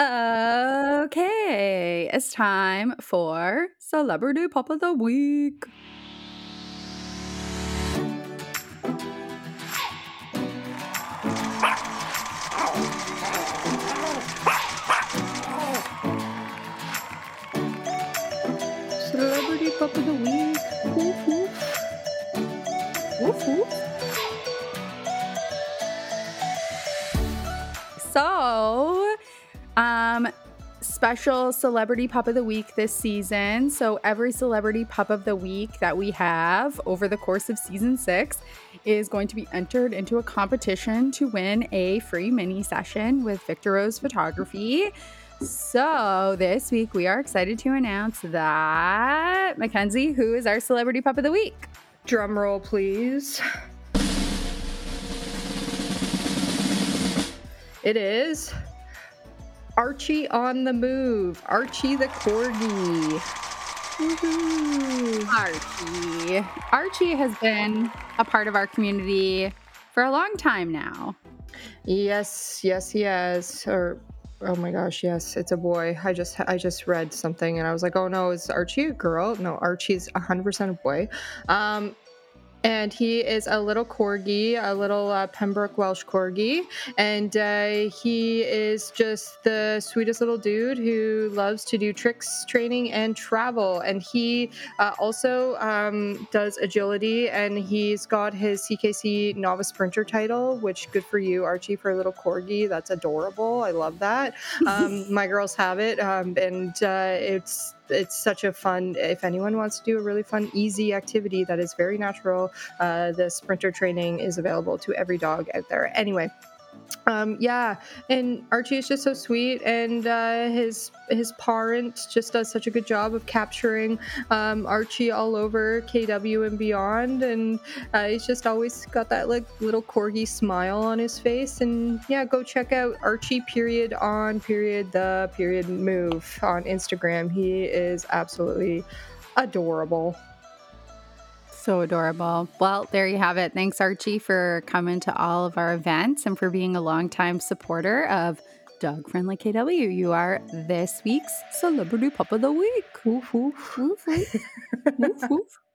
Okay, it's time for Celebrity Pup of the Week. Celebrity Pup of the Week. Woof woof. Woof woof. So, um, special celebrity pup of the week this season. So, every celebrity pup of the week that we have over the course of season six is going to be entered into a competition to win a free mini session with Victor Rose Photography. So, this week we are excited to announce that Mackenzie, who is our celebrity pup of the week? Drum roll, please. It is Archie on the move. Archie the corgi. Woohoo. Archie. Archie has been a part of our community for a long time now. Yes, yes, he has. Or oh my gosh, yes, it's a boy. I just I just read something and I was like, oh no, is Archie a girl? No, Archie's 100% a boy. Um, and he is a little corgi, a little uh, Pembroke Welsh corgi, and uh, he is just the sweetest little dude who loves to do tricks training and travel. And he uh, also um, does agility, and he's got his CKC novice sprinter title, which good for you, Archie, for a little corgi. That's adorable. I love that. Um, my girls have it, um, and uh, it's it's such a fun if anyone wants to do a really fun easy activity that is very natural uh, the sprinter training is available to every dog out there. Anyway um, yeah, and Archie is just so sweet, and uh, his his parent just does such a good job of capturing um, Archie all over KW and beyond, and uh, he's just always got that like little corgi smile on his face. And yeah, go check out Archie period on period the period move on Instagram. He is absolutely adorable. So adorable. Well, there you have it. Thanks, Archie, for coming to all of our events and for being a longtime supporter of Dog Friendly KW. You are this week's Celebrity Pup of the Week. Woof. woof, woof.